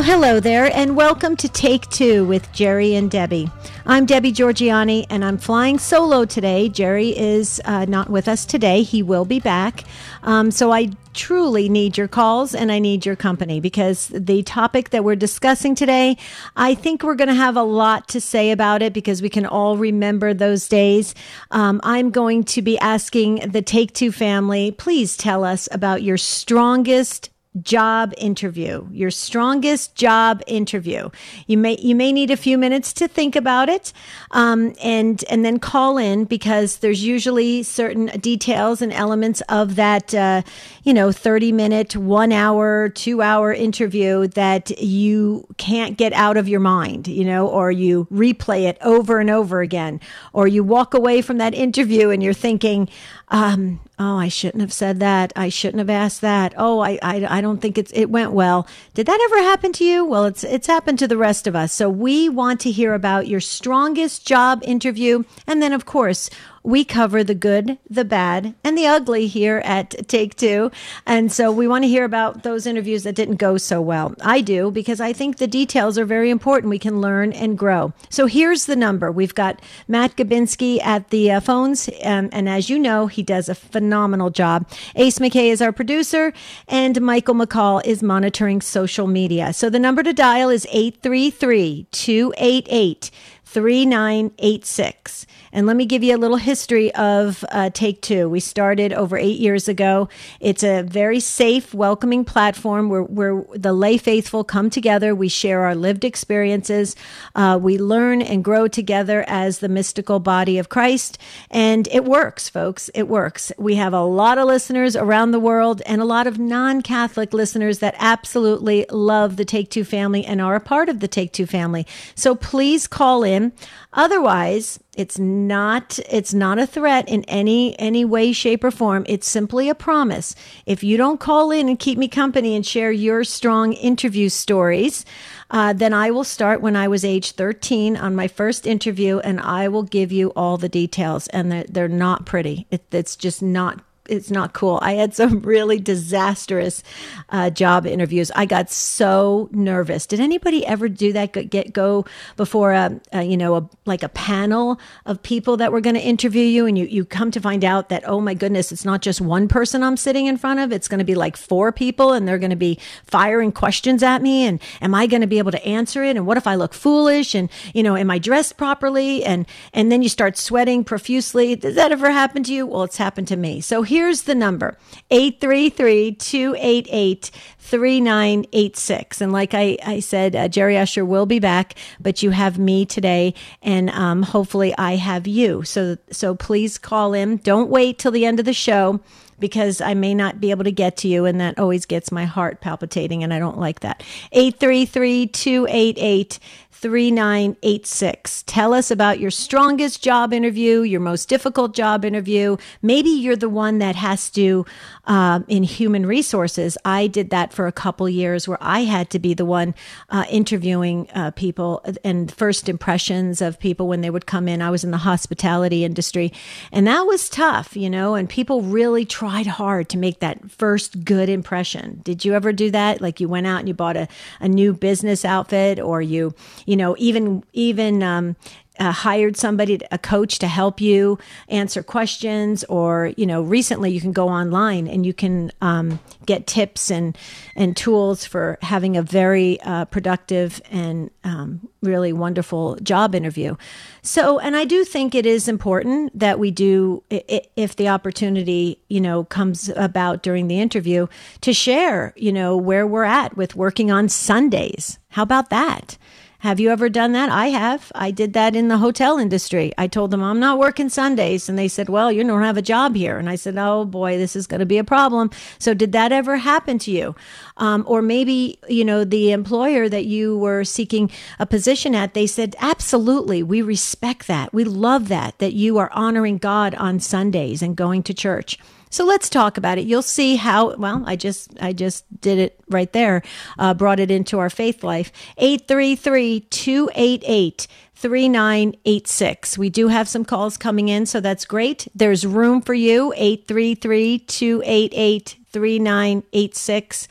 Well, hello there, and welcome to Take Two with Jerry and Debbie. I'm Debbie Georgianni, and I'm flying solo today. Jerry is uh, not with us today, he will be back. Um, so I truly need your calls and I need your company because the topic that we're discussing today, I think we're going to have a lot to say about it because we can all remember those days. Um, I'm going to be asking the Take Two family, please tell us about your strongest job interview your strongest job interview. You may you may need a few minutes to think about it um, and and then call in because there's usually certain details and elements of that uh, you know 30 minute one hour two hour interview that you can't get out of your mind you know or you replay it over and over again or you walk away from that interview and you're thinking um, oh, I shouldn't have said that. I shouldn't have asked that. Oh, I, I, I don't think it's, it went well. Did that ever happen to you? Well, it's, it's happened to the rest of us. So we want to hear about your strongest job interview. And then, of course, we cover the good, the bad, and the ugly here at Take Two. And so we want to hear about those interviews that didn't go so well. I do because I think the details are very important. We can learn and grow. So here's the number. We've got Matt Gabinski at the uh, phones. Um, and as you know, he does a phenomenal job. Ace McKay is our producer, and Michael McCall is monitoring social media. So the number to dial is 833 288 3986. And let me give you a little history of uh, Take Two. We started over eight years ago. It's a very safe, welcoming platform where, where the lay faithful come together. We share our lived experiences. Uh, we learn and grow together as the mystical body of Christ. And it works, folks. It works. We have a lot of listeners around the world and a lot of non Catholic listeners that absolutely love the Take Two family and are a part of the Take Two family. So please call in in. Otherwise, it's not it's not a threat in any any way shape or form. It's simply a promise. If you don't call in and keep me company and share your strong interview stories, uh, then I will start when I was age 13 on my first interview and I will give you all the details. And they're, they're not pretty. It, it's just not it's not cool. I had some really disastrous uh, job interviews. I got so nervous. Did anybody ever do that? Get go before a, a you know a, like a panel of people that were going to interview you, and you you come to find out that oh my goodness, it's not just one person I'm sitting in front of. It's going to be like four people, and they're going to be firing questions at me. And am I going to be able to answer it? And what if I look foolish? And you know, am I dressed properly? And and then you start sweating profusely. Does that ever happen to you? Well, it's happened to me. So here Here's the number 833 288 3986. And like I, I said, uh, Jerry Usher will be back, but you have me today, and um, hopefully I have you. So, so please call in. Don't wait till the end of the show because I may not be able to get to you, and that always gets my heart palpitating, and I don't like that. 833 288 3986. Tell us about your strongest job interview, your most difficult job interview. Maybe you're the one that has to, uh, in human resources. I did that for a couple years where I had to be the one uh, interviewing uh, people and first impressions of people when they would come in. I was in the hospitality industry, and that was tough, you know, and people really tried hard to make that first good impression. Did you ever do that? Like you went out and you bought a, a new business outfit or you, you know, even even um, uh, hired somebody, a coach to help you answer questions, or you know, recently you can go online and you can um, get tips and and tools for having a very uh, productive and um, really wonderful job interview. So, and I do think it is important that we do, if the opportunity you know comes about during the interview, to share you know where we're at with working on Sundays. How about that? Have you ever done that? I have. I did that in the hotel industry. I told them I'm not working Sundays. And they said, well, you don't have a job here. And I said, oh boy, this is going to be a problem. So did that ever happen to you? Um, or maybe, you know, the employer that you were seeking a position at, they said, absolutely. We respect that. We love that, that you are honoring God on Sundays and going to church. So let's talk about it. You'll see how, well, I just, I just did it right there, uh, brought it into our faith life. 833 288 3986. We do have some calls coming in, so that's great. There's room for you. 833 288 3986.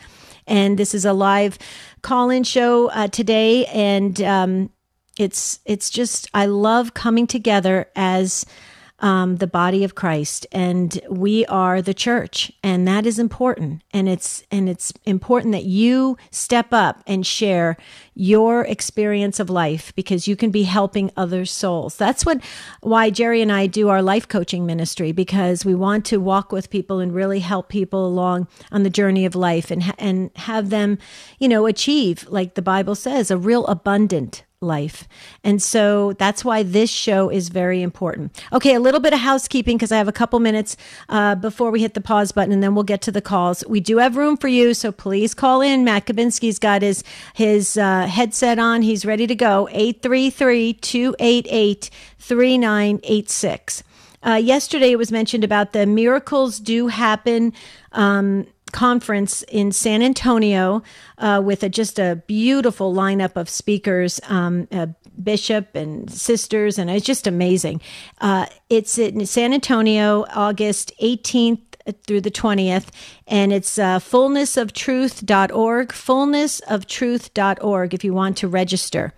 And this is a live call in show uh, today. And um, it's, it's just, I love coming together as um, the body of Christ, and we are the church, and that is important. And it's and it's important that you step up and share your experience of life because you can be helping other souls. That's what why Jerry and I do our life coaching ministry because we want to walk with people and really help people along on the journey of life and and have them, you know, achieve like the Bible says, a real abundant life. And so that's why this show is very important. Okay, a little bit of housekeeping because I have a couple minutes uh, before we hit the pause button and then we'll get to the calls. We do have room for you, so please call in. Matt Kabinski's got his, his uh, headset on. He's ready to go. 833 288 3986. Uh, yesterday, it was mentioned about the Miracles Do Happen um, conference in San Antonio uh, with a, just a beautiful lineup of speakers, um, bishop and sisters, and it's just amazing. Uh, it's in San Antonio, August 18th through the 20th, and it's uh, fullnessoftruth.org, fullnessoftruth.org if you want to register.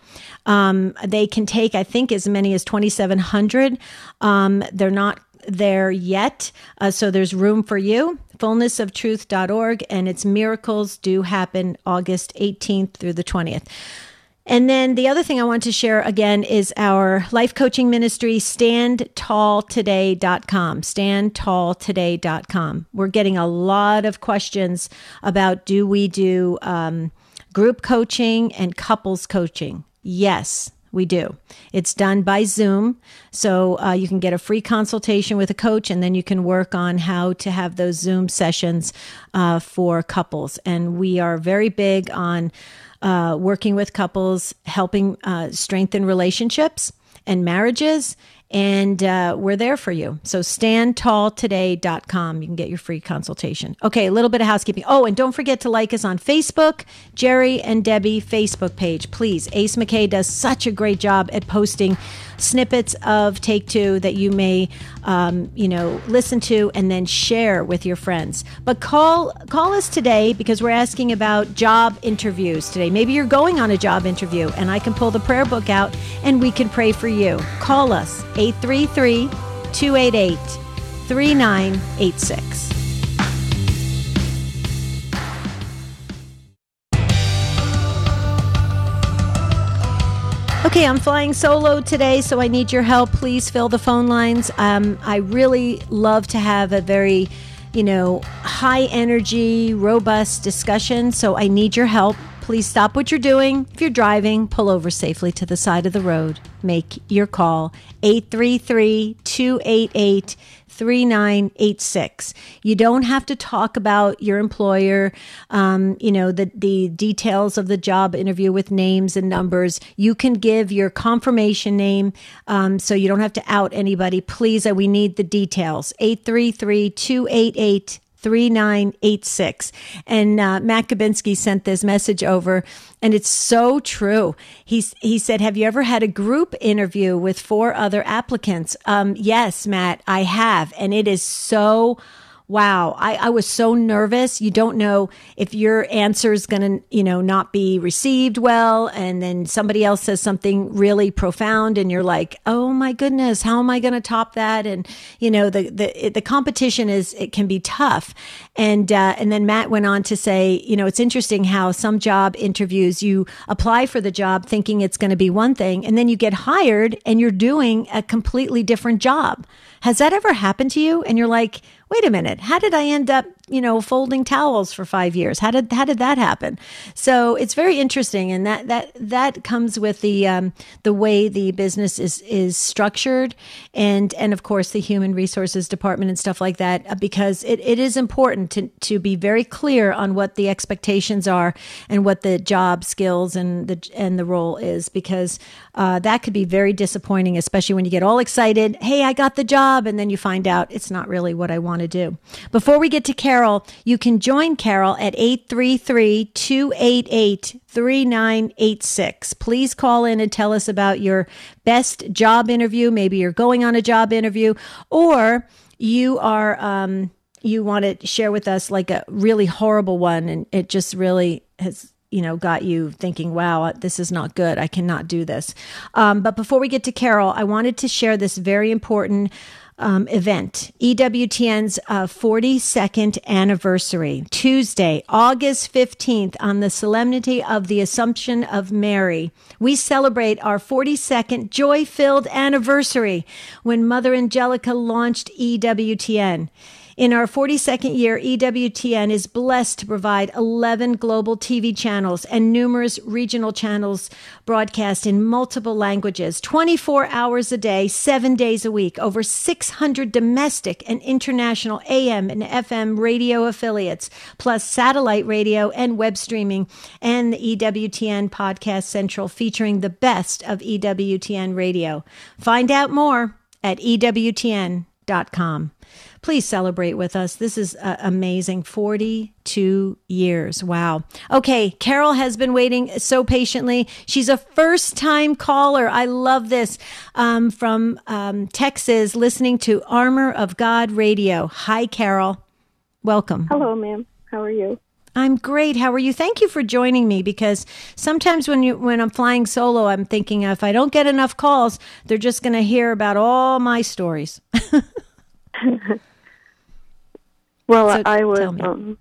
Um, they can take, I think, as many as 2,700. Um, they're not there yet, uh, so there's room for you fullnessoftruth.org, and its miracles do happen August 18th through the 20th. And then the other thing I want to share again is our life coaching ministry, standtalltoday.com. Standtalltoday.com. We're getting a lot of questions about do we do um, group coaching and couples coaching? Yes, we do. It's done by Zoom. So uh, you can get a free consultation with a coach, and then you can work on how to have those Zoom sessions uh, for couples. And we are very big on uh, working with couples, helping uh, strengthen relationships and marriages and uh, we're there for you. So standtalltoday.com. You can get your free consultation. Okay, a little bit of housekeeping. Oh, and don't forget to like us on Facebook, Jerry and Debbie Facebook page. Please, Ace McKay does such a great job at posting snippets of Take Two that you may, um, you know, listen to and then share with your friends. But call call us today because we're asking about job interviews today. Maybe you're going on a job interview, and I can pull the prayer book out and we can pray for you. Call us 833 288 3986. Okay, I'm flying solo today, so I need your help. Please fill the phone lines. Um, I really love to have a very, you know, high energy, robust discussion, so I need your help. Please stop what you're doing. If you're driving, pull over safely to the side of the road. Make your call 833 288 3986. You don't have to talk about your employer, um, you know, the, the details of the job interview with names and numbers. You can give your confirmation name um, so you don't have to out anybody. Please, uh, we need the details. 833 288 3986. And uh, Matt Kabinski sent this message over, and it's so true. He's, he said, Have you ever had a group interview with four other applicants? Um, yes, Matt, I have. And it is so wow, I, I was so nervous. You don't know if your answer is going to, you know, not be received well. And then somebody else says something really profound and you're like, oh my goodness, how am I going to top that? And, you know, the, the, the competition is, it can be tough. And, uh, and then Matt went on to say, you know, it's interesting how some job interviews you apply for the job thinking it's going to be one thing and then you get hired and you're doing a completely different job. Has that ever happened to you? And you're like, wait a minute, how did I end up, you know, folding towels for five years? How did how did that happen? So it's very interesting, and that that that comes with the um, the way the business is is structured, and and of course the human resources department and stuff like that, uh, because it, it is important to to be very clear on what the expectations are and what the job skills and the and the role is, because uh, that could be very disappointing, especially when you get all excited. Hey, I got the job, and then you find out it's not really what I want to do. Before we get to Carol, you can join Carol at 833 288 3986. Please call in and tell us about your best job interview. Maybe you're going on a job interview or you are, um, you want to share with us like a really horrible one, and it just really has you know got you thinking wow this is not good i cannot do this um, but before we get to carol i wanted to share this very important um, event, EWTN's uh, 42nd anniversary, Tuesday, August 15th, on the solemnity of the Assumption of Mary. We celebrate our 42nd joy filled anniversary when Mother Angelica launched EWTN. In our 42nd year, EWTN is blessed to provide 11 global TV channels and numerous regional channels broadcast in multiple languages, 24 hours a day, seven days a week, over 600 domestic and international AM and FM radio affiliates, plus satellite radio and web streaming, and the EWTN Podcast Central featuring the best of EWTN radio. Find out more at EWTN.com. Please celebrate with us. This is uh, amazing. 42 years. Wow. Okay. Carol has been waiting so patiently. She's a first time caller. I love this. Um, from um, Texas, listening to Armor of God Radio. Hi, Carol. Welcome. Hello, ma'am. How are you? I'm great. How are you? Thank you for joining me because sometimes when you when I'm flying solo, I'm thinking if I don't get enough calls, they're just going to hear about all my stories. Well, so I was. Um,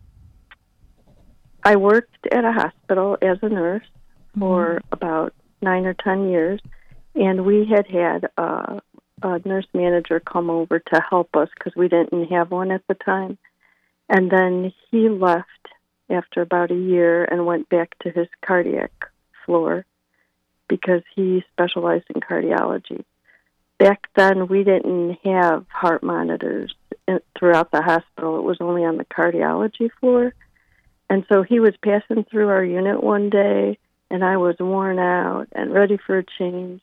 I worked at a hospital as a nurse mm-hmm. for about nine or ten years, and we had had a, a nurse manager come over to help us because we didn't have one at the time. And then he left after about a year and went back to his cardiac floor because he specialized in cardiology. Back then, we didn't have heart monitors throughout the hospital. It was only on the cardiology floor. And so he was passing through our unit one day, and I was worn out and ready for a change.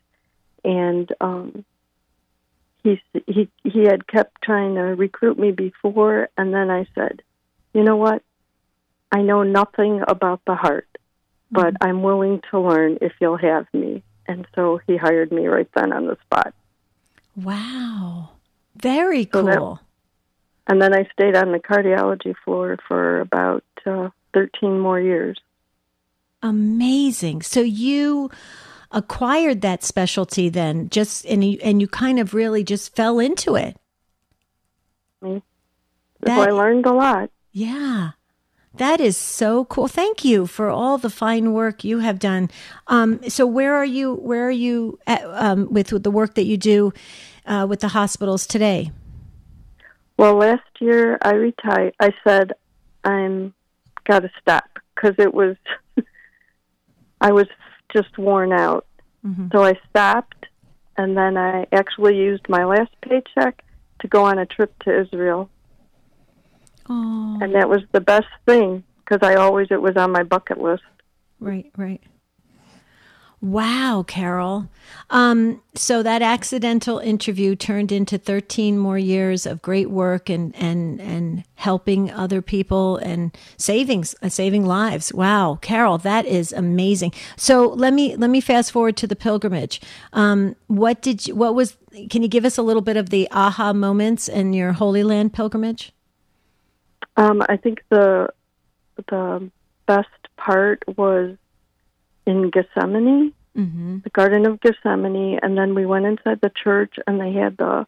And um, he he he had kept trying to recruit me before, and then I said, "You know what? I know nothing about the heart, but mm-hmm. I'm willing to learn if you'll have me." And so he hired me right then on the spot. Wow, very cool. So and then I stayed on the cardiology floor for about uh, 13 more years. Amazing. So you acquired that specialty then just and you, and you kind of really just fell into it. That, I learned a lot. Yeah. That is so cool. Thank you for all the fine work you have done. Um, so where are you? Where are you at, um, with, with, the work that you do uh, with the hospitals today? Well, last year I retired. I said I'm got to stop because it was I was just worn out. Mm-hmm. So I stopped, and then I actually used my last paycheck to go on a trip to Israel. Oh. And that was the best thing because I always it was on my bucket list. Right, right. Wow, Carol. Um, so that accidental interview turned into 13 more years of great work and, and, and helping other people and saving, uh, saving lives. Wow, Carol, that is amazing. So let me, let me fast forward to the pilgrimage. Um, what did you, what was, can you give us a little bit of the aha moments in your Holy Land pilgrimage? Um, I think the, the best part was in Gethsemane, mm-hmm. the Garden of Gethsemane, and then we went inside the church and they had the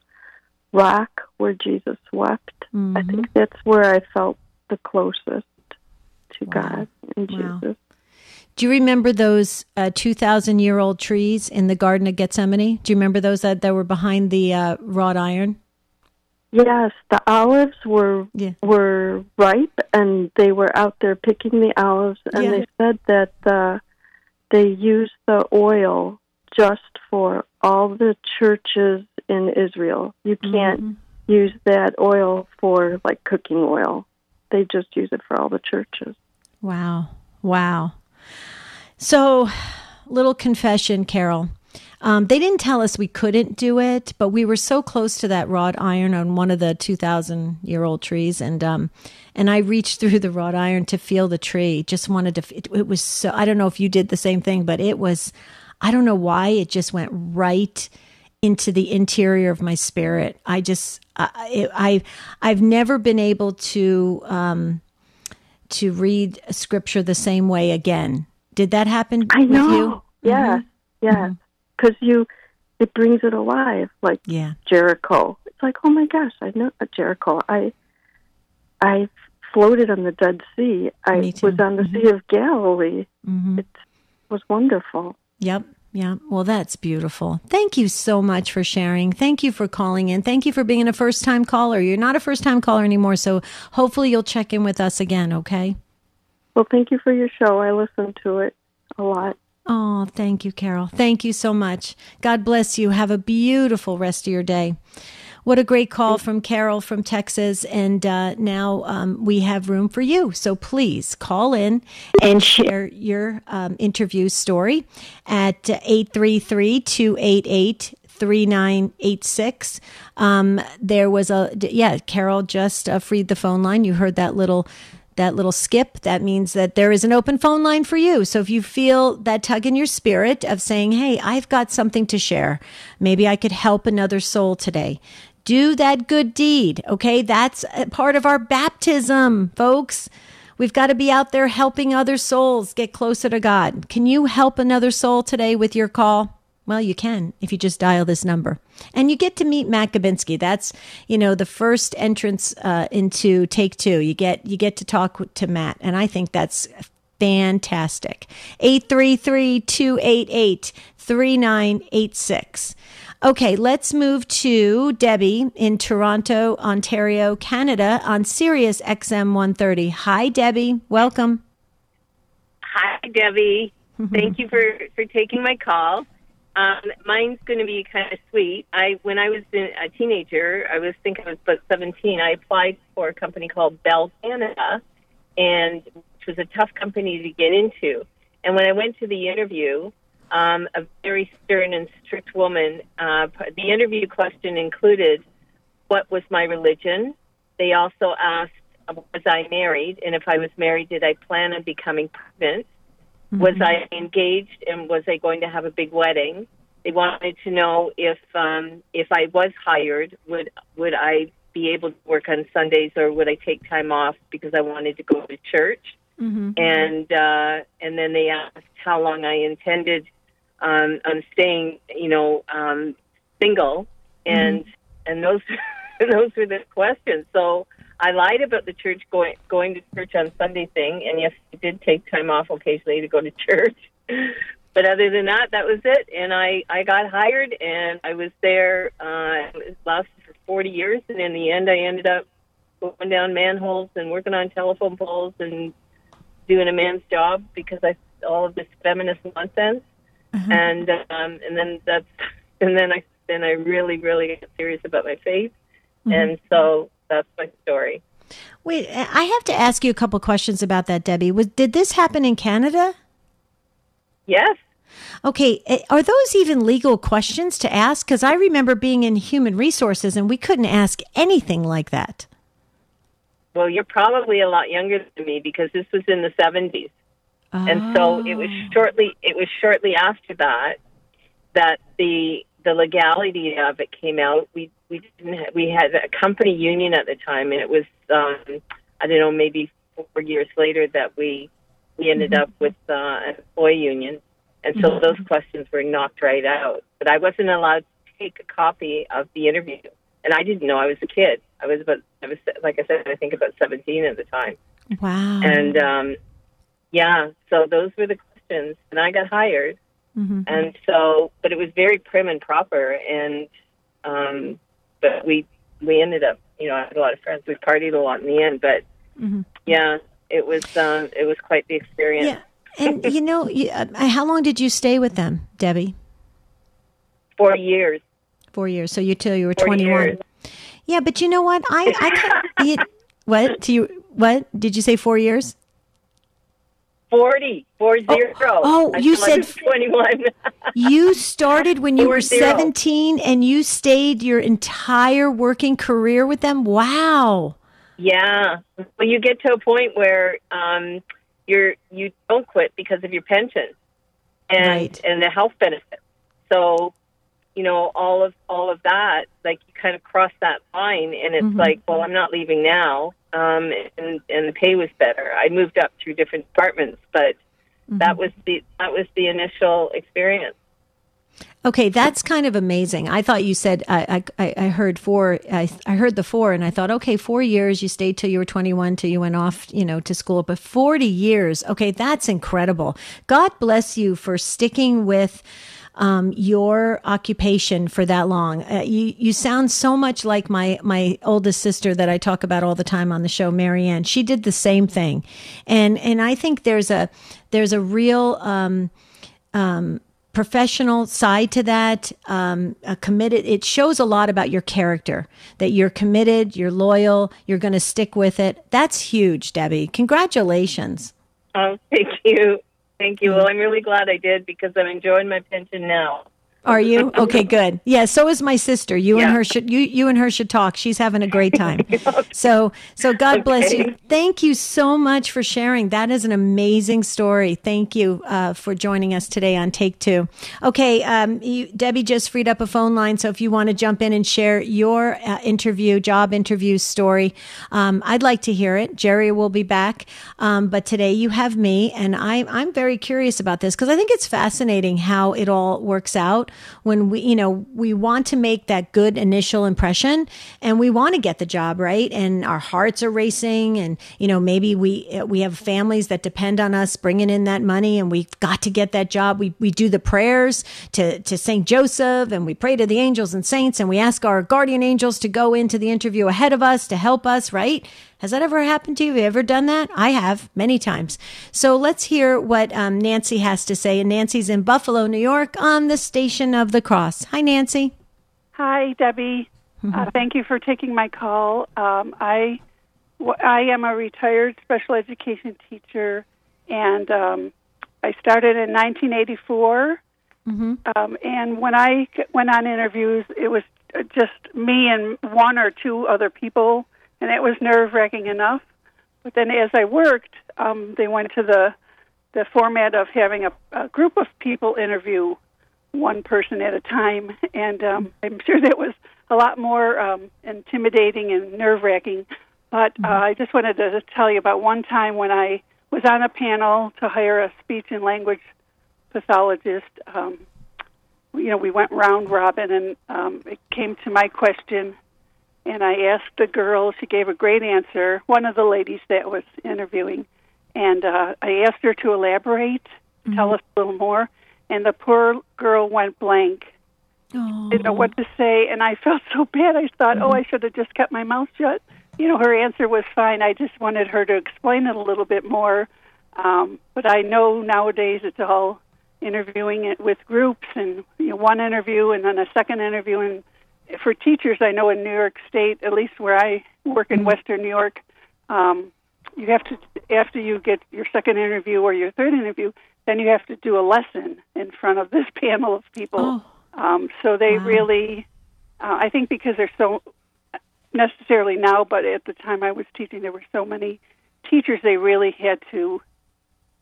rock where Jesus wept. Mm-hmm. I think that's where I felt the closest to wow. God and wow. Jesus. Do you remember those uh, 2,000 year old trees in the Garden of Gethsemane? Do you remember those that, that were behind the uh, wrought iron? Yes, the olives were yeah. were ripe, and they were out there picking the olives, and yeah. they said that the they use the oil just for all the churches in Israel. You can't mm-hmm. use that oil for like cooking oil. They just use it for all the churches. Wow. Wow. So, little confession, Carol. Um, they didn't tell us we couldn't do it, but we were so close to that wrought iron on one of the 2,000 year old trees. And, um, and I reached through the wrought iron to feel the tree. Just wanted to, it, it was so, I don't know if you did the same thing, but it was, I don't know why it just went right into the interior of my spirit. I just I, I I've never been able to um, to read scripture the same way again. Did that happen I know. with you? Yeah, mm-hmm. yeah. Because you, it brings it alive. Like yeah. Jericho. It's like, oh my gosh, I know a Jericho. I, I floated on the Dead Sea. I was on the mm-hmm. Sea of Galilee. Mm-hmm. It was wonderful. Yep. Yeah. Well, that's beautiful. Thank you so much for sharing. Thank you for calling in. Thank you for being a first time caller. You're not a first time caller anymore, so hopefully you'll check in with us again, okay? Well, thank you for your show. I listen to it a lot. Oh, thank you, Carol. Thank you so much. God bless you. Have a beautiful rest of your day. What a great call from Carol from Texas. And uh, now um, we have room for you. So please call in and share your um, interview story at 833 288 3986. Um, there was a, yeah, Carol just uh, freed the phone line. You heard that little that little skip, that means that there is an open phone line for you. So if you feel that tug in your spirit of saying, Hey, I've got something to share, maybe I could help another soul today, do that good deed. Okay. That's part of our baptism, folks. We've got to be out there helping other souls get closer to God. Can you help another soul today with your call? Well, you can if you just dial this number. And you get to meet Matt Gabinski. That's, you know, the first entrance uh, into Take Two. You get you get to talk to Matt, and I think that's fantastic. 833-288-3986. Okay, let's move to Debbie in Toronto, Ontario, Canada on Sirius XM 130. Hi, Debbie. Welcome. Hi, Debbie. Thank you for, for taking my call. Um, mine's going to be kind of sweet. I when I was a teenager, I was think I was about 17. I applied for a company called Bell Canada, and which was a tough company to get into. And when I went to the interview, um, a very stern and strict woman. Uh, the interview question included, "What was my religion?" They also asked, "Was I married?" And if I was married, did I plan on becoming pregnant? Mm-hmm. Was I engaged, and was I going to have a big wedding? They wanted to know if um, if I was hired, would would I be able to work on Sundays, or would I take time off because I wanted to go to church? Mm-hmm. And uh, and then they asked how long I intended um, on staying, you know, um, single, and mm-hmm. and those those were the questions. So I lied about the church going going to church on Sunday thing, and yes, I did take time off occasionally to go to church. but other than that, that was it. And I I got hired, and I was there. Uh, it lasted for forty years, and in the end, I ended up going down manholes and working on telephone poles and doing a man's job because I all of this feminist nonsense. Uh-huh. And um, and then that's and then I then I really really got serious about my faith, mm-hmm. and so that's my story. Wait, I have to ask you a couple questions about that, Debbie. Was did this happen in Canada? Yes. Okay, eh, are those even legal questions to ask? Because I remember being in human resources and we couldn't ask anything like that. Well, you're probably a lot younger than me because this was in the 70s. Oh. And so it was oh. shortly it was shortly after that that the the legality of it came out. We we didn't have, we had a company union at the time, and it was um, I don't know maybe four years later that we we ended mm-hmm. up with uh, an employee union, and so mm-hmm. those questions were knocked right out. But I wasn't allowed to take a copy of the interview, and I didn't know I was a kid. I was about I was like I said I think about seventeen at the time. Wow. And um, yeah, so those were the questions, and I got hired. Mm-hmm. And so, but it was very prim and proper, and um, but we we ended up, you know, I had a lot of friends. We partied a lot in the end, but mm-hmm. yeah, it was um, it was quite the experience. Yeah. And you know, uh, how long did you stay with them, Debbie? Four years. Four years. So you till you were twenty one. Yeah, but you know what? I I can, you, what to you? What did you say? Four years? 40, four zero. Oh, oh you said 21. you started when you four were zero. 17 and you stayed your entire working career with them? Wow. Yeah. Well, you get to a point where um, you're you don't quit because of your pension and right. and the health benefits. So, you know, all of all of that, like you kind of cross that line, and it's mm-hmm. like, well, I'm not leaving now, um, and and the pay was better. I moved up through different departments, but mm-hmm. that was the that was the initial experience. Okay, that's kind of amazing. I thought you said I I, I heard four. I, I heard the four, and I thought, okay, four years. You stayed till you were twenty one, till you went off, you know, to school. But forty years. Okay, that's incredible. God bless you for sticking with um, your occupation for that long. Uh, you you sound so much like my my oldest sister that I talk about all the time on the show, Marianne. She did the same thing, and and I think there's a there's a real um, um, professional side to that um, committed it shows a lot about your character that you're committed you're loyal you're going to stick with it. That's huge debbie. Congratulations. Oh thank you thank you. Well i'm really glad i did because i'm enjoying my pension now are you okay? Good. Yeah. So is my sister. You yeah. and her should you you and her should talk. She's having a great time. So so God okay. bless you. Thank you so much for sharing. That is an amazing story. Thank you uh, for joining us today on Take Two. Okay, um, you, Debbie just freed up a phone line. So if you want to jump in and share your uh, interview, job interview story, um, I'd like to hear it. Jerry will be back, um, but today you have me, and I I'm very curious about this because I think it's fascinating how it all works out when we, you know, we want to make that good initial impression and we want to get the job, right? And our hearts are racing and, you know, maybe we, we have families that depend on us bringing in that money and we've got to get that job. We, we do the prayers to, to St. Joseph and we pray to the angels and saints and we ask our guardian angels to go into the interview ahead of us to help us, right? Has that ever happened to you? Have you ever done that? I have many times. So let's hear what um, Nancy has to say. And Nancy's in Buffalo, New York, on the Station of the Cross. Hi, Nancy. Hi, Debbie. Uh, thank you for taking my call. Um, I, I am a retired special education teacher, and um, I started in 1984. Mm-hmm. Um, and when I went on interviews, it was just me and one or two other people and it was nerve wracking enough. But then as I worked, um, they went to the the format of having a, a group of people interview one person at a time, and um, I'm sure that was a lot more um, intimidating and nerve wracking. But uh, mm-hmm. I just wanted to tell you about one time when I was on a panel to hire a speech and language pathologist. Um, you know, we went round robin, and um, it came to my question and I asked the girl. She gave a great answer. One of the ladies that was interviewing, and uh, I asked her to elaborate, mm-hmm. tell us a little more, and the poor girl went blank. Oh. Didn't know what to say, and I felt so bad. I thought, mm-hmm. oh, I should have just kept my mouth shut. You know, her answer was fine. I just wanted her to explain it a little bit more. Um, but I know nowadays it's all interviewing it with groups and you know, one interview and then a second interview and for teachers, I know in New York State, at least where I work in mm-hmm. Western New York, um, you have to after you get your second interview or your third interview, then you have to do a lesson in front of this panel of people. Oh. Um, so they wow. really, uh, I think, because they're so necessarily now, but at the time I was teaching, there were so many teachers. They really had to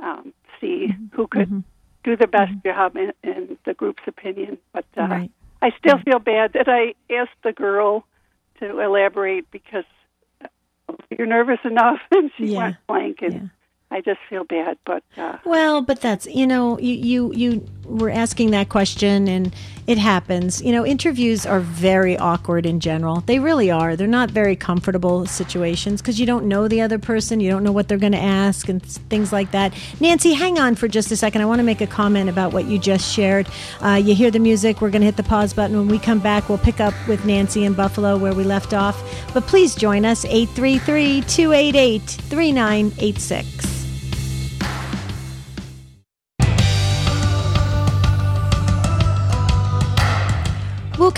um, see mm-hmm. who could mm-hmm. do the best mm-hmm. job in, in, the group's opinion. But uh, right. I still mm-hmm. feel bad that I asked the girl to elaborate because you're nervous enough, and she yeah. went blank, and yeah. I just feel bad. But uh, well, but that's you know you you you were asking that question, and it happens. You know, interviews are very awkward in general. They really are. They're not very comfortable situations because you don't know the other person. You don't know what they're going to ask and things like that. Nancy, hang on for just a second. I want to make a comment about what you just shared. Uh, you hear the music. We're going to hit the pause button. When we come back, we'll pick up with Nancy in Buffalo where we left off. But please join us 833 288 3986.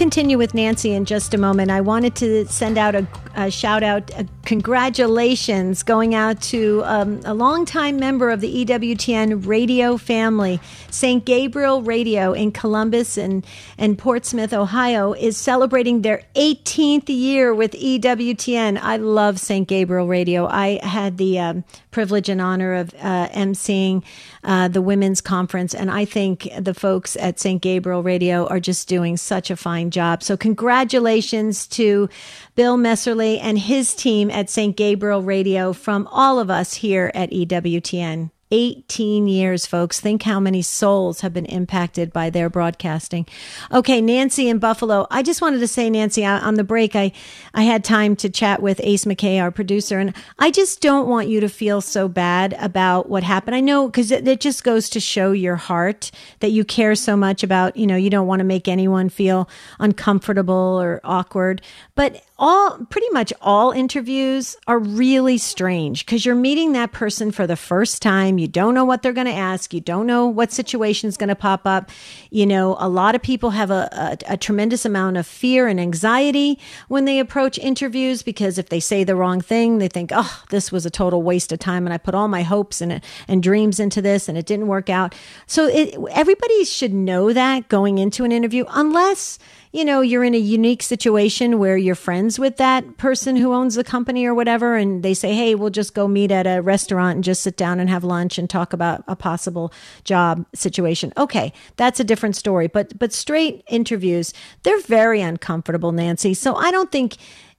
Continue with Nancy in just a moment. I wanted to send out a, a shout out, a congratulations going out to um, a longtime member of the EWTN radio family. St. Gabriel Radio in Columbus and, and Portsmouth, Ohio, is celebrating their 18th year with EWTN. I love St. Gabriel Radio. I had the um, privilege and honor of uh, emceeing uh, the women's conference, and I think the folks at St. Gabriel Radio are just doing such a fine job. So, congratulations to Bill Messerly and his team at St. Gabriel Radio from all of us here at EWTN. 18 years, folks. Think how many souls have been impacted by their broadcasting. Okay, Nancy in Buffalo. I just wanted to say, Nancy, on the break, I, I had time to chat with Ace McKay, our producer, and I just don't want you to feel so bad about what happened. I know because it, it just goes to show your heart that you care so much about, you know, you don't want to make anyone feel uncomfortable or awkward. But all pretty much all interviews are really strange because you're meeting that person for the first time. You don't know what they're going to ask. You don't know what situation is going to pop up. You know, a lot of people have a, a, a, tremendous amount of fear and anxiety when they approach interviews because if they say the wrong thing, they think, oh, this was a total waste of time and I put all my hopes and, and dreams into this and it didn't work out. So it, everybody should know that going into an interview, unless you know, you're in a unique situation where you're friends with that person who owns the company or whatever, and they say, hey, we'll just go meet at a restaurant and just sit down and have lunch and talk about a possible job situation. Okay, that's a different story. But but straight interviews, they're very uncomfortable, Nancy. So I don't think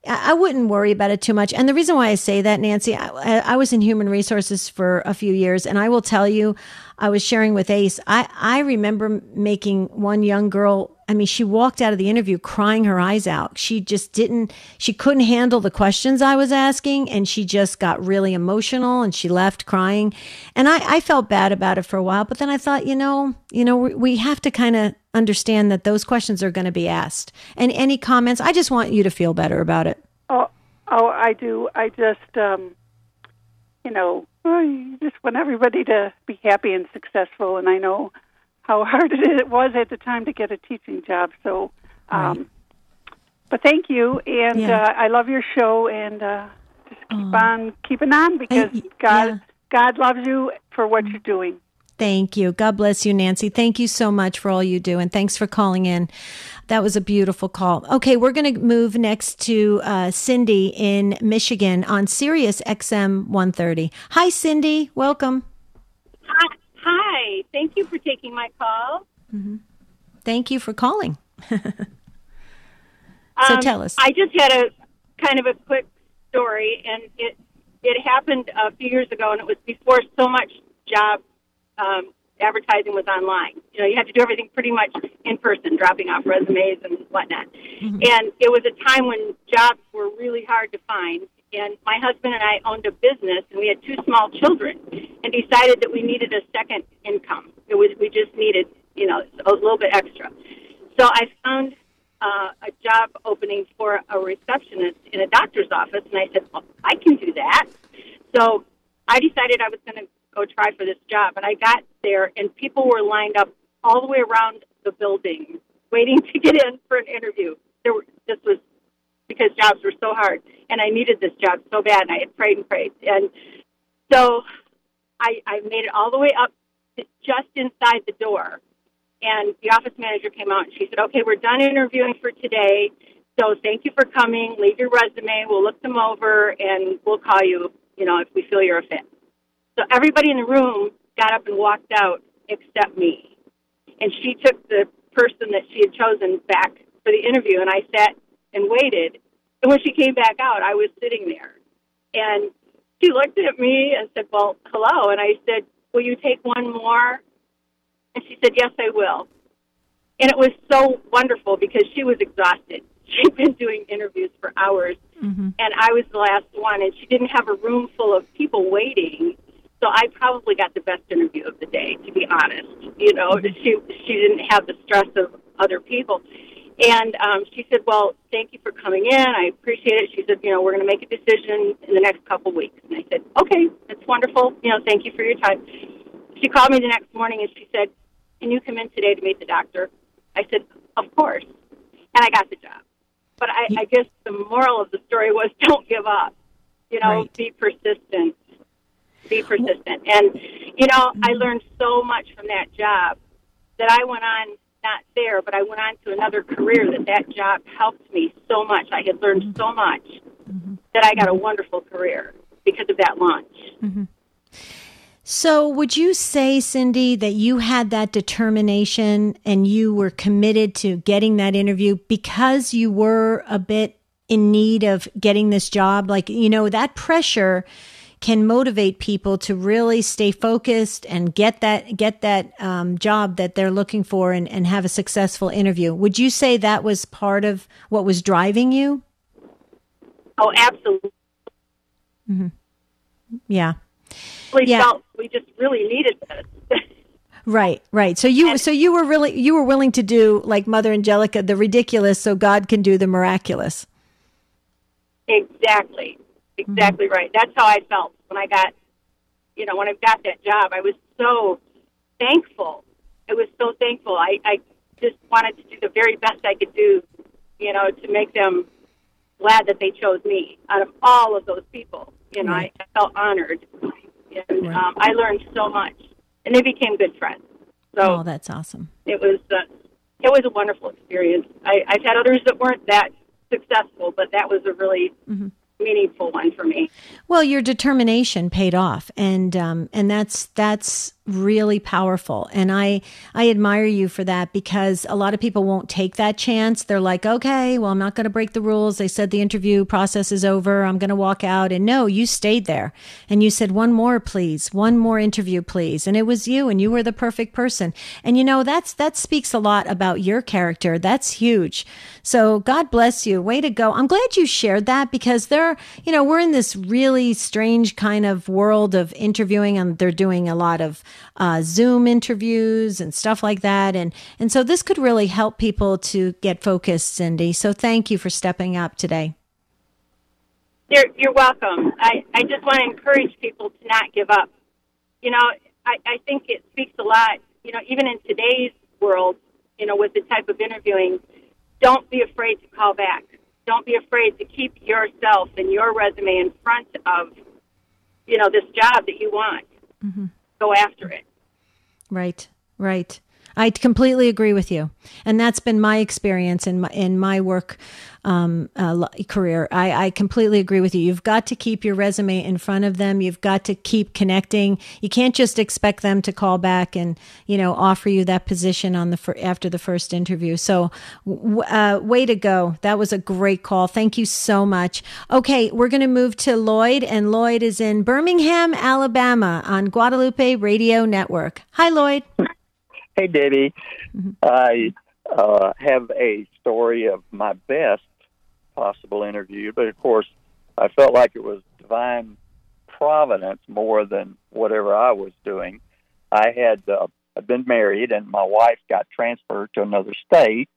I wouldn't worry about it too much. And the reason why I say that, Nancy, I, I, was in human resources for a few years, and I will tell you, I was sharing with Ace. I, I remember making one young girl. I mean, she walked out of the interview crying her eyes out. She just didn't, she couldn't handle the questions I was asking, and she just got really emotional and she left crying. And I, I felt bad about it for a while, but then I thought, you know, you know, we, we have to kind of understand that those questions are going to be asked. And any comments? I just want you to feel better about it. Oh, oh, I do. I just, um, you know, I just want everybody to be happy and successful. And I know how hard it was at the time to get a teaching job. So, um, right. but thank you, and yeah. uh, I love your show, and uh, just keep oh. on keeping on because God, yeah. God loves you for what you're doing. Thank you. God bless you, Nancy. Thank you so much for all you do. And thanks for calling in. That was a beautiful call. Okay, we're going to move next to uh, Cindy in Michigan on Sirius XM 130. Hi, Cindy. Welcome. Thank you for taking my call. Mm-hmm. Thank you for calling. so um, tell us. I just had a kind of a quick story, and it it happened a few years ago, and it was before so much job um, advertising was online. You know, you had to do everything pretty much in person, dropping off resumes and whatnot. Mm-hmm. And it was a time when jobs were really hard to find. And my husband and I owned a business, and we had two small children, and decided that we needed a second income. It was we just needed, you know, a little bit extra. So I found uh, a job opening for a receptionist in a doctor's office, and I said, well, I can do that. So I decided I was going to go try for this job. And I got there, and people were lined up all the way around the building, waiting to get in for an interview. There were, this was because jobs were so hard, and I needed this job so bad. And I had prayed and prayed, and so I, I made it all the way up just inside the door. And the office manager came out and she said, "Okay, we're done interviewing for today. So thank you for coming. Leave your resume. We'll look them over, and we'll call you. You know, if we feel you're a fit." So everybody in the room got up and walked out except me. And she took the person that she had chosen back for the interview, and I sat and waited. And when she came back out, I was sitting there. And she looked at me and said, Well, hello. And I said, Will you take one more? And she said, Yes, I will. And it was so wonderful because she was exhausted. She'd been doing interviews for hours, mm-hmm. and I was the last one, and she didn't have a room full of people waiting. So I probably got the best interview of the day, to be honest. You know, she she didn't have the stress of other people. And um, she said, "Well, thank you for coming in. I appreciate it." She said, "You know, we're going to make a decision in the next couple weeks." And I said, "Okay, that's wonderful. You know, thank you for your time." She called me the next morning and she said, "Can you come in today to meet the doctor?" I said, "Of course." And I got the job. But I, I guess the moral of the story was, don't give up. You know, right. be persistent be persistent. And, you know, I mm-hmm. learned so much from that job that I went on, not there, but I went on to another career that that job helped me so much. I had learned so much mm-hmm. that I got a wonderful career because of that launch. Mm-hmm. So, would you say, Cindy, that you had that determination and you were committed to getting that interview because you were a bit in need of getting this job? Like, you know, that pressure can motivate people to really stay focused and get that get that um, job that they're looking for and, and have a successful interview. Would you say that was part of what was driving you? Oh, absolutely. Mm-hmm. Yeah we yeah. felt we just really needed this. right, right. So you, so you were really, you were willing to do like Mother Angelica, the ridiculous, so God can do the miraculous. Exactly, exactly mm-hmm. right. That's how I felt when I got, you know, when I got that job. I was so thankful. I was so thankful. I, I just wanted to do the very best I could do, you know, to make them glad that they chose me out of all of those people. You know, right. I, I felt honored and right. um, I learned so much, and they became good friends. So oh, that's awesome. It was uh, it was a wonderful experience. I, I've had others that weren't that successful, but that was a really mm-hmm meaningful one for me. Well, your determination paid off, and um, and that's that's really powerful. And I I admire you for that because a lot of people won't take that chance. They're like, okay, well, I'm not going to break the rules. They said the interview process is over. I'm going to walk out. And no, you stayed there, and you said one more, please, one more interview, please. And it was you, and you were the perfect person. And you know that's that speaks a lot about your character. That's huge. So God bless you. Way to go. I'm glad you shared that because there, you know, we're in this really strange kind of world of interviewing and they're doing a lot of uh, Zoom interviews and stuff like that. And, and so this could really help people to get focused, Cindy. So thank you for stepping up today. You're, you're welcome. I, I just want to encourage people to not give up. You know, I, I think it speaks a lot, you know, even in today's world, you know, with the type of interviewing don't be afraid to call back. Don't be afraid to keep yourself and your resume in front of, you know, this job that you want. Mm-hmm. Go after it. Right, right. I completely agree with you, and that's been my experience in my in my work um, uh, career. I, I completely agree with you. You've got to keep your resume in front of them. You've got to keep connecting. You can't just expect them to call back and you know offer you that position on the fir- after the first interview. So, uh, way to go! That was a great call. Thank you so much. Okay, we're going to move to Lloyd, and Lloyd is in Birmingham, Alabama, on Guadalupe Radio Network. Hi, Lloyd. Hey, Debbie. Mm-hmm. I uh, have a story of my best possible interview, but of course, I felt like it was divine providence more than whatever I was doing. I had uh, I'd been married, and my wife got transferred to another state,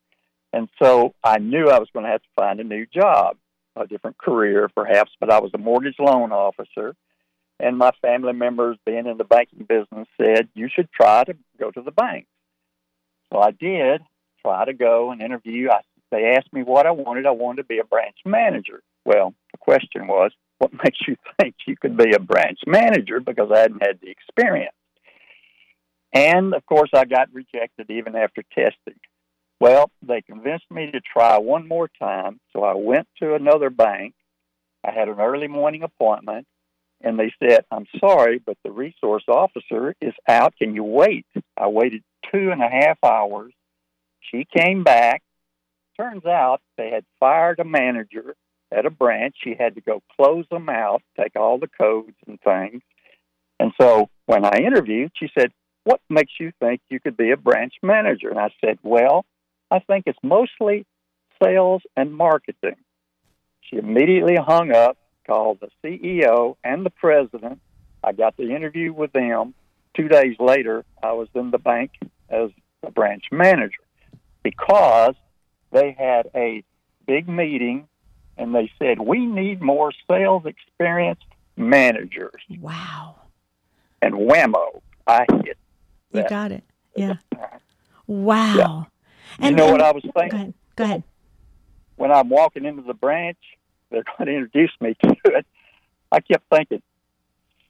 and so I knew I was going to have to find a new job, a different career, perhaps. But I was a mortgage loan officer, and my family members, being in the banking business, said you should try to go to the bank. So I did try to go and interview. I, they asked me what I wanted. I wanted to be a branch manager. Well, the question was, what makes you think you could be a branch manager? Because I hadn't had the experience. And of course, I got rejected even after testing. Well, they convinced me to try one more time. So I went to another bank. I had an early morning appointment and they said, I'm sorry, but the resource officer is out. Can you wait? I waited two and a half hours. She came back. Turns out they had fired a manager at a branch. She had to go close them out, take all the codes and things. And so when I interviewed, she said, What makes you think you could be a branch manager? And I said, Well, I think it's mostly sales and marketing. She immediately hung up called the CEO and the president. I got the interview with them. Two days later, I was in the bank as a branch manager because they had a big meeting and they said, We need more sales experienced managers. Wow. And whammo, I hit. That. You got it. Yeah. Wow. Yeah. And, you know and, what I was thinking? Go ahead. Go ahead. When I'm walking into the branch, they're going to introduce me to it. I kept thinking,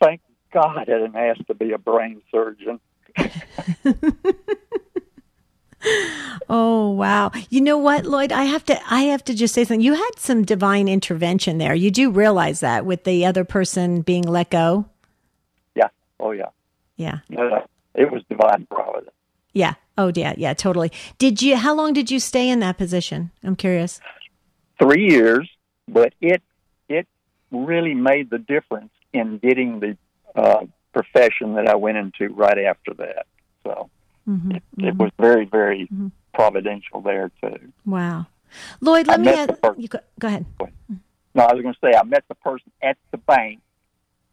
thank God I didn't ask to be a brain surgeon. oh wow you know what lloyd i have to i have to just say something you had some divine intervention there you do realize that with the other person being let go yeah oh yeah Yeah. Uh, it was divine providence. Yeah. Oh, yeah. Yeah. Totally. Did you? How long did you stay in that position? I'm curious. Three years, but it it really made the difference in getting the uh, profession that I went into right after that. So mm-hmm, it, mm-hmm. it, was very, very mm-hmm. providential there too. Wow, Lloyd, let I me ask, you go, go ahead. No, I was going to say I met the person at the bank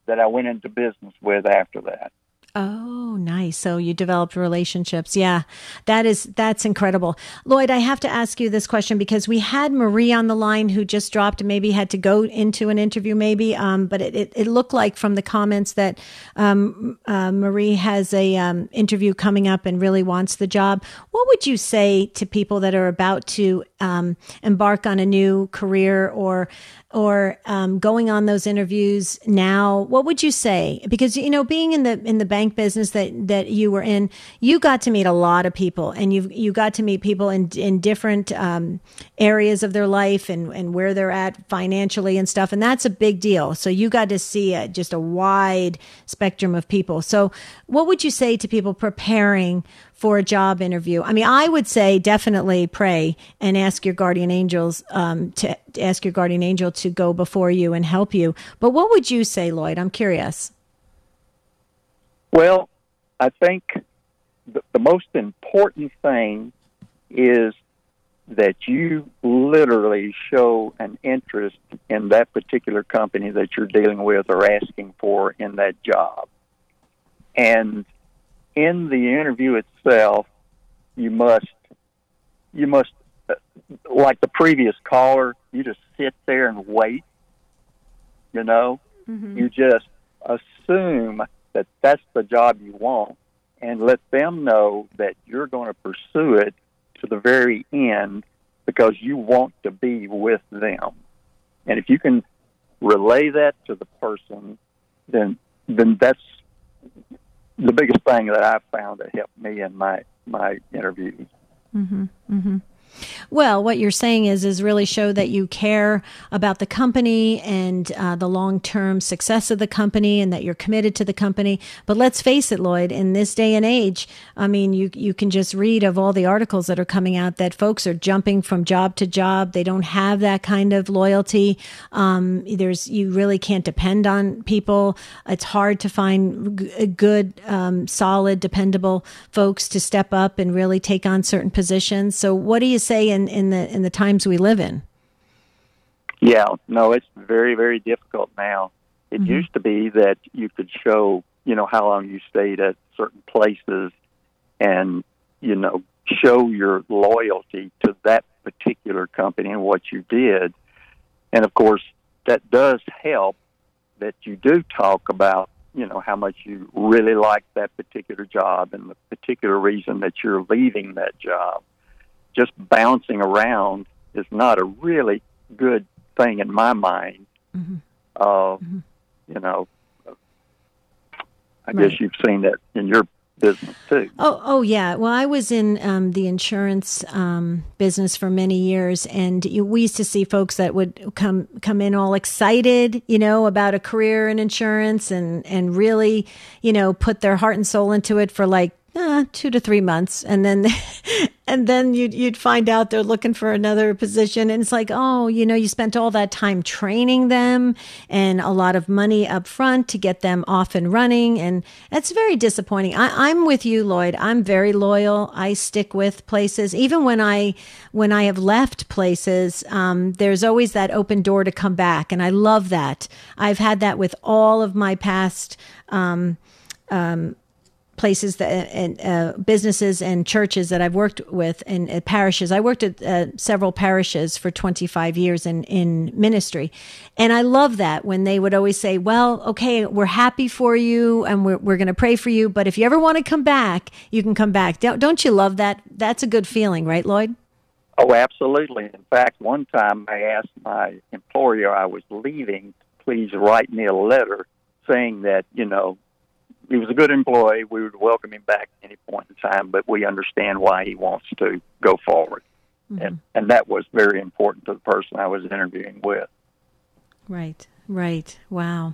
that I went into business with after that. Oh, nice. So you developed relationships. Yeah. That is that's incredible. Lloyd, I have to ask you this question because we had Marie on the line who just dropped maybe had to go into an interview maybe um, but it, it, it, looked like from the comments that um, uh, Marie has a um, interview coming up and really wants the job. What would you say to people that are about to um, embark on a new career or or um, going on those interviews now what would you say because you know being in the in the bank business that that you were in you got to meet a lot of people and you you got to meet people in in different um, areas of their life and and where they're at financially and stuff and that's a big deal so you got to see a, just a wide spectrum of people so what would you say to people preparing for a job interview? I mean, I would say definitely pray and ask your guardian angels um, to, to ask your guardian angel to go before you and help you. But what would you say, Lloyd? I'm curious. Well, I think the, the most important thing is that you literally show an interest in that particular company that you're dealing with or asking for in that job. And in the interview itself, you must you must uh, like the previous caller, you just sit there and wait. You know, mm-hmm. you just assume that that's the job you want, and let them know that you're going to pursue it to the very end because you want to be with them. And if you can relay that to the person, then then that's the biggest thing that I've found that helped me in my my interviews. Mm-hmm, mm-hmm. Well, what you're saying is is really show that you care about the company and uh, the long term success of the company, and that you're committed to the company. But let's face it, Lloyd, in this day and age, I mean, you you can just read of all the articles that are coming out that folks are jumping from job to job. They don't have that kind of loyalty. Um, there's you really can't depend on people. It's hard to find g- good, um, solid, dependable folks to step up and really take on certain positions. So, what do you say in, in the in the times we live in? Yeah, no, it's very very difficult now. It mm-hmm. used to be that you could show, you know, how long you stayed at certain places, and you know, show your loyalty to that particular company and what you did. And of course, that does help that you do talk about, you know, how much you really like that particular job and the particular reason that you're leaving that job just bouncing around is not a really good thing in my mind. Mm-hmm. Uh, mm-hmm. You know, I right. guess you've seen that in your business too. Oh, oh yeah. Well, I was in um, the insurance um, business for many years, and you, we used to see folks that would come come in all excited, you know, about a career in insurance, and and really, you know, put their heart and soul into it for like uh, two to three months, and then and then you'd you'd find out they're looking for another position, and it's like, oh, you know, you spent all that time training them and a lot of money up front to get them off and running, and that's very disappointing. I, I'm with you, Lloyd. I'm very loyal. I stick with places, even when I when I have left places. Um, there's always that open door to come back, and I love that. I've had that with all of my past. Um, um, places that and uh, businesses and churches that I've worked with in uh, parishes. I worked at uh, several parishes for 25 years in in ministry, and I love that when they would always say, "Well, okay, we're happy for you, and we're we're going to pray for you, but if you ever want to come back, you can come back." Don't don't you love that? That's a good feeling, right, Lloyd? Oh, absolutely. In fact, one time I asked my employer I was leaving, please write me a letter saying that you know he was a good employee. We would welcome him back at any point in time, but we understand why he wants to go forward. Mm-hmm. And and that was very important to the person I was interviewing with. Right. Right. Wow.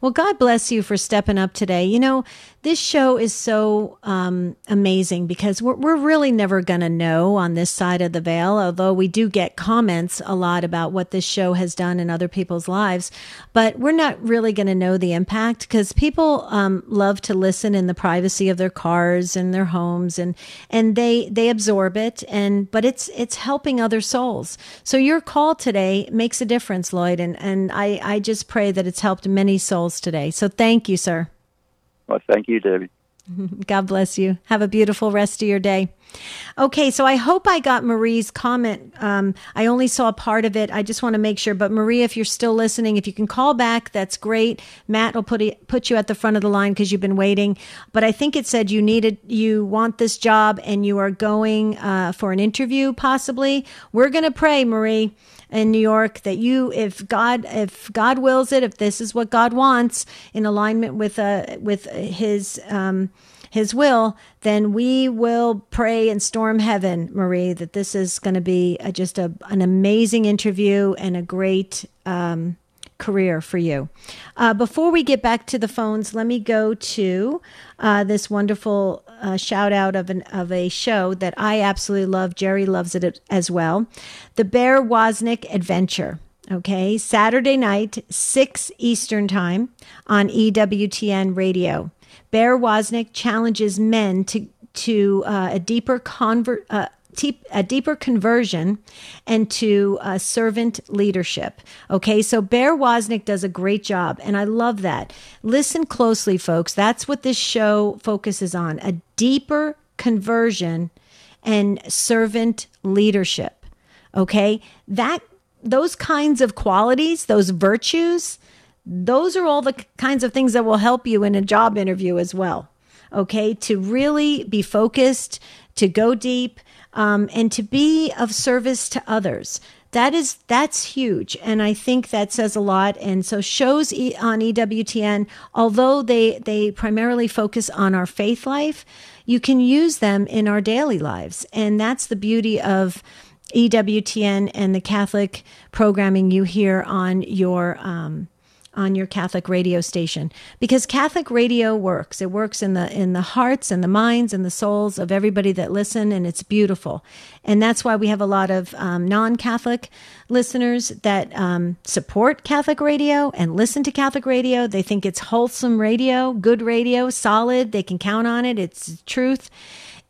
Well, God bless you for stepping up today. You know, this show is so um, amazing because we're, we're really never going to know on this side of the veil, although we do get comments a lot about what this show has done in other people's lives. But we're not really going to know the impact because people um, love to listen in the privacy of their cars and their homes and, and they, they absorb it. And, but it's, it's helping other souls. So your call today makes a difference, Lloyd. And, and I, I just pray that it's helped many souls today. So thank you, sir. Well, thank you, Debbie. God bless you. Have a beautiful rest of your day. Okay, so I hope I got Marie's comment. Um, I only saw a part of it. I just want to make sure. But Marie, if you're still listening, if you can call back, that's great. Matt will put it, put you at the front of the line because you've been waiting. But I think it said you needed, you want this job, and you are going uh, for an interview, possibly. We're going to pray, Marie in New York that you, if God, if God wills it, if this is what God wants in alignment with, uh, with his, um, his will, then we will pray and storm heaven, Marie, that this is going to be a, just a, an amazing interview and a great um, career for you. Uh, before we get back to the phones, let me go to uh, this wonderful uh, shout out of an of a show that I absolutely love. Jerry loves it as well. The Bear Woznick Adventure. Okay, Saturday night, six Eastern time on EWTN Radio. Bear Woznick challenges men to to uh, a deeper convert. Uh, a deeper conversion and to uh, servant leadership. Okay, so Bear Woznick does a great job, and I love that. Listen closely, folks. That's what this show focuses on a deeper conversion and servant leadership. Okay, that those kinds of qualities, those virtues, those are all the kinds of things that will help you in a job interview as well. Okay, to really be focused, to go deep, um, and to be of service to others. That is that's huge, and I think that says a lot. And so shows on EWTN, although they they primarily focus on our faith life, you can use them in our daily lives, and that's the beauty of EWTN and the Catholic programming you hear on your um, on your Catholic radio station because Catholic radio works. It works in the in the hearts and the minds and the souls of everybody that listen, and it's beautiful. And that's why we have a lot of um, non-Catholic listeners that um, support Catholic radio and listen to Catholic radio. They think it's wholesome radio, good radio, solid. They can count on it. It's truth.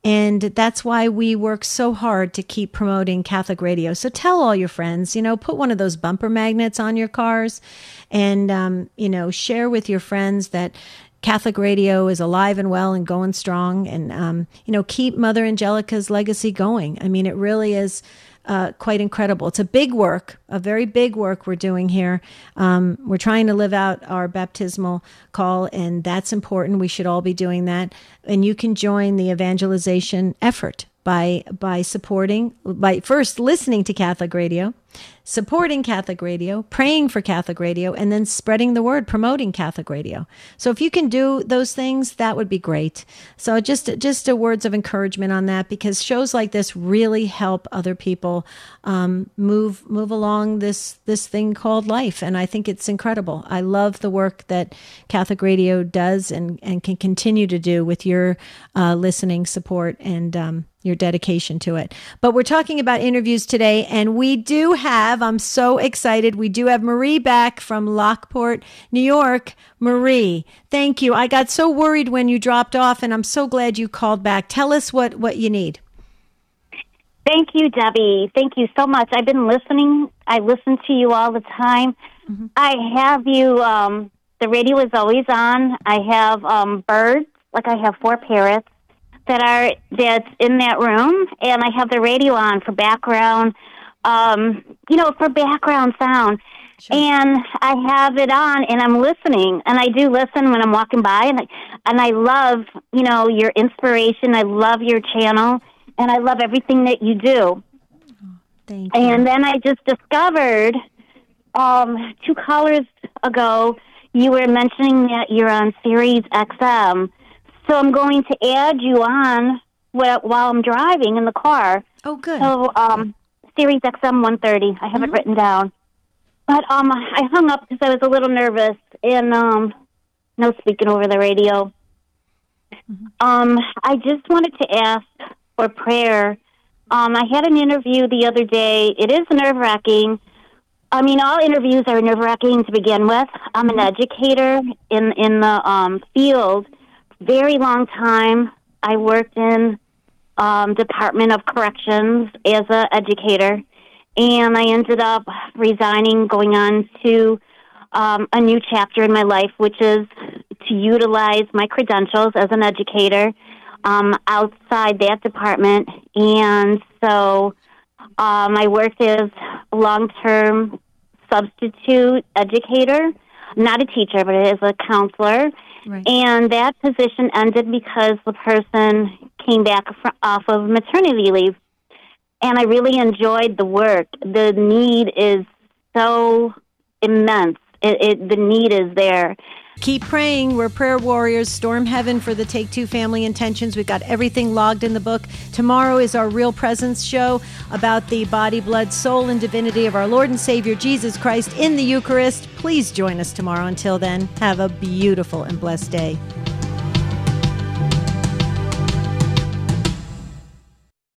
And that's why we work so hard to keep promoting Catholic radio. So tell all your friends, you know, put one of those bumper magnets on your cars and, um, you know, share with your friends that Catholic radio is alive and well and going strong. And, um, you know, keep Mother Angelica's legacy going. I mean, it really is uh, quite incredible. It's a big work, a very big work we're doing here. Um, we're trying to live out our baptismal call, and that's important. We should all be doing that. And you can join the evangelization effort by by supporting by first listening to Catholic radio, supporting Catholic radio, praying for Catholic radio, and then spreading the word, promoting Catholic radio. So if you can do those things, that would be great. So just just a words of encouragement on that because shows like this really help other people um, move move along this this thing called life, and I think it's incredible. I love the work that Catholic radio does and and can continue to do with your uh, listening support and. Um, your dedication to it. But we're talking about interviews today, and we do have, I'm so excited, we do have Marie back from Lockport, New York. Marie, thank you. I got so worried when you dropped off, and I'm so glad you called back. Tell us what, what you need. Thank you, Debbie. Thank you so much. I've been listening. I listen to you all the time. Mm-hmm. I have you, um, the radio is always on. I have um, birds, like I have four parrots that are that's in that room, and I have the radio on for background, um, you know, for background sound. Sure. And I have it on, and I'm listening, and I do listen when I'm walking by, and I, and I love, you know, your inspiration. I love your channel, and I love everything that you do. Thank you. And then I just discovered um, two callers ago, you were mentioning that you're on Sirius XM, so I'm going to add you on while I'm driving in the car. Oh, good. So, um, Sirius XM 130. I have mm-hmm. it written down. But um, I hung up because I was a little nervous, and um, no speaking over the radio. Mm-hmm. Um, I just wanted to ask for prayer. Um, I had an interview the other day. It is nerve wracking. I mean, all interviews are nerve wracking to begin with. I'm an mm-hmm. educator in in the um, field. Very long time. I worked in um, Department of Corrections as an educator, and I ended up resigning, going on to um, a new chapter in my life, which is to utilize my credentials as an educator um, outside that department. And so um, I worked as a long term substitute educator, not a teacher, but as a counselor. Right. And that position ended because the person came back off of maternity leave. And I really enjoyed the work. The need is so immense. It, it, the need is there. Keep praying. We're prayer warriors. Storm heaven for the Take Two family intentions. We've got everything logged in the book. Tomorrow is our Real Presence show about the body, blood, soul, and divinity of our Lord and Savior Jesus Christ in the Eucharist. Please join us tomorrow. Until then, have a beautiful and blessed day.